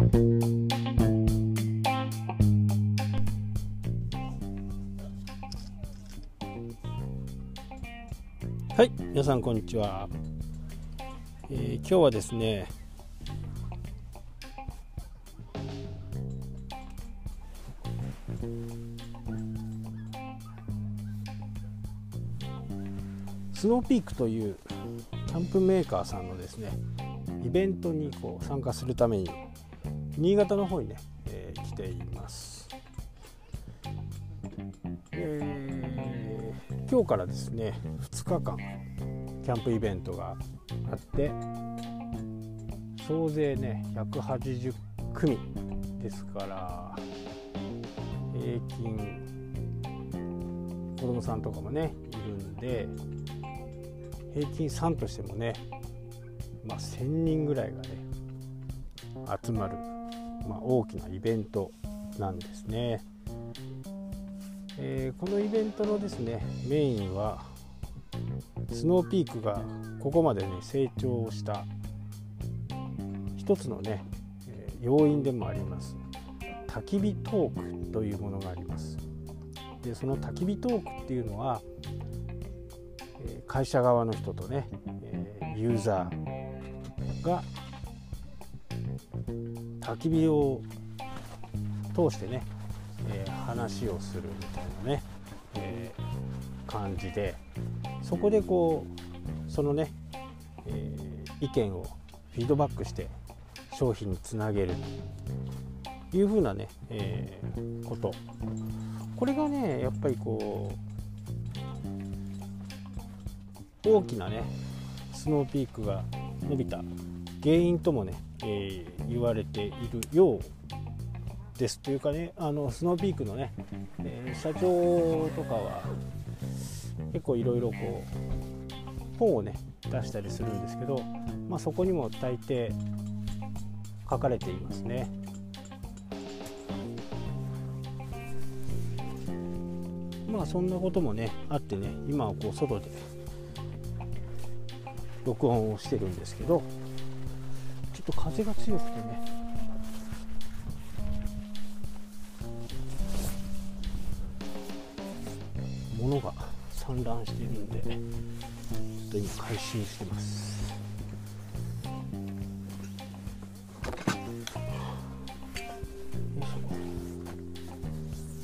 はい皆さんこんにちは、えー、今日はですねスノーピークというキャンプメーカーさんのですねイベントにこう参加するために新潟の方にね、えー、来ています、えー、今日からですね2日間キャンプイベントがあって総勢ね180組ですから平均子供さんとかもねいるんで平均3としてもね、まあ、1000人ぐらいがね集まる、まあ、大きなイベントなんですね、えー、このイベントのですねメインはスノーピークがここまでね成長した一つのね要因でもあります。焚き火トークというものがあります。でその焚き火トークっていうのは会社側の人とねユーザーが焚き火を通してね話をするみたいなね、え感じでそこでこうそのね、え意見をフィードバックして商品につなげるというふうなね、えこと。これがねやっぱりこう大きなねスノーピークが伸びた原因ともね、えー、言われているようですというかねあのスノーピークのね、えー、社長とかは結構いろいろこう本をね出したりするんですけど、まあ、そこにも大抵書かれていますね。まあそんなこともねあってね今はこう外で録音をしてるんですけどちょっと風が強くてね。物が散乱しているんでちょっと今回収してます。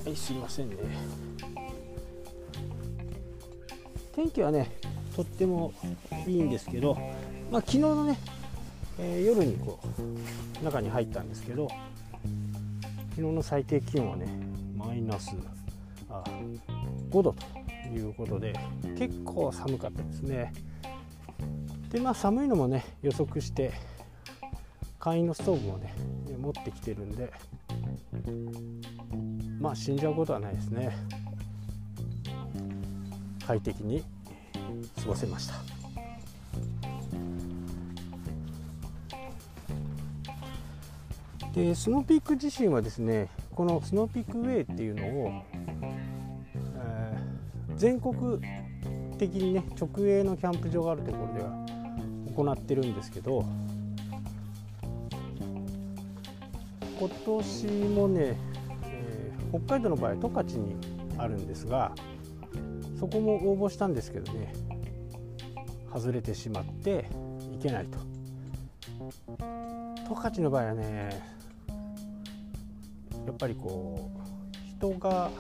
はいすいませんね。天気はねとってもいいんですけど、まあ、昨日のね、えー、夜にこう中に入ったんですけど昨日の最低気温はねマイナスあ5度ということで結構寒かったですね。でまあ寒いのもね予測して簡易のストーブもね持ってきてるんでまあ死んじゃうことはないですね。快適に過ごせました。でスノーピーク自身はですねこのスノーピークウェイっていうのを、えー、全国的にね直営のキャンプ場があるところでは行ってるんですけど今年もね、えー、北海道の場合十勝にあるんですがそこも応募したんですけどね外れてしまっていけないと。十勝の場合はねやっぱりこう人が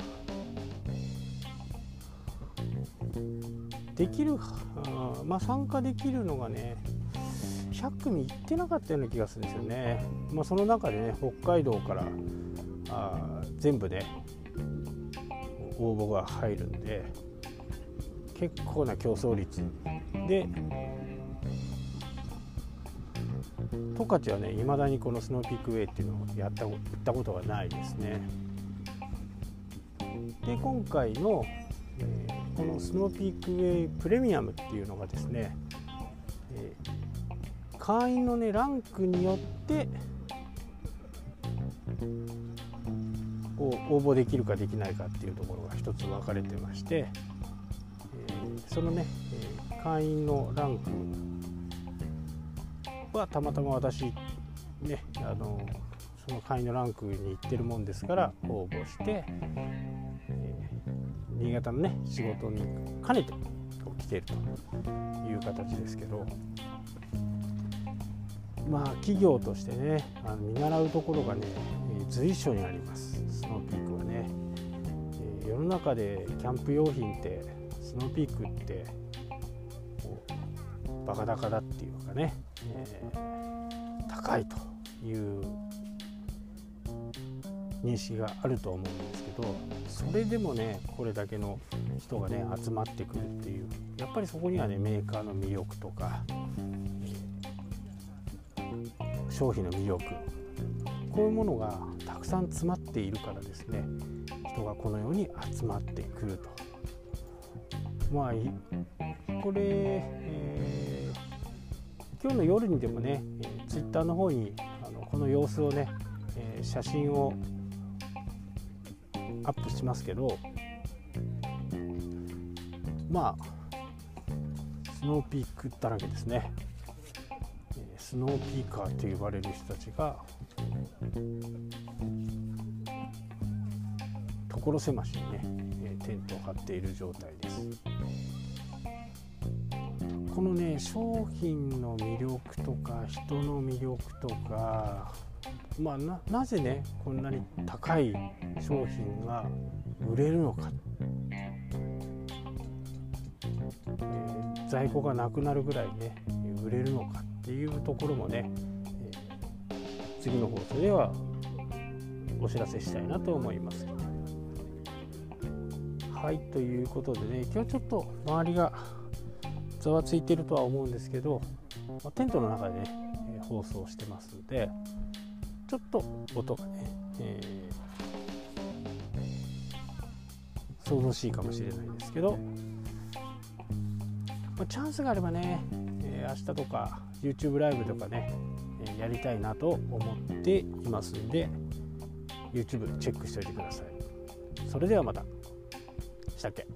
できるあまあ参加できるのがね100組いってなかったような気がするんですよね、まあ、その中でね北海道からあ全部で応募が入るんで結構な競争率で十勝はねいまだにこのスノーピークウェイっていうのをやった行ったことがないですね。で今回の、えー、このスノーピークウェイプレミアムっていうのがですね、えー、会員のねランクによって応募できるかできないかっていうところが一つ分かれてまして、えー、そのね、え会員のランクはたまたま私ねあのその会員のランクに行ってるもんですから応募して、えー、新潟のね仕事に兼ねて来ているという形ですけど。まあ企業としてねあの見習うところがね随所にあります。スノーピークはね、えー、世の中でキャンプ用品ってスノーピークってバカ高だっていうかね、えー、高いという認識があると思うんですけどそれでもねこれだけの人がね集まってくるっていうやっぱりそこにはねメーカーの魅力とか、商品の魅力こういうものがたくさん詰まっているからですね人がこのように集まってくると。まあこれ、えー、今日の夜にでもね、えー、ツイッターの方にあのこの様子をね、えー、写真をアップしますけどまあスノーピークだらけですね。スノーピーカーと呼ばれる人たちが所狭しにねえテントを張っている状態です。このね商品の魅力とか人の魅力とかまあ、ななぜねこんなに高い商品が売れるのか、えー、在庫がなくなるぐらいね売れるのかっていうところもね、えー、次の放送ではお知らせしたいなと思います。はいということでね今日ちょっと周りがざわついてるとは思うんですけど、ま、テントの中でね、え、放送してますんでちょっと音がね、えー、想像しいかもしれないですけど、ま、チャンスがあればね、えー、明日とか YouTube ライブとかね、え、やりたいなと思っていますんで YouTube チェックしておいてください。それではまた。したっけ？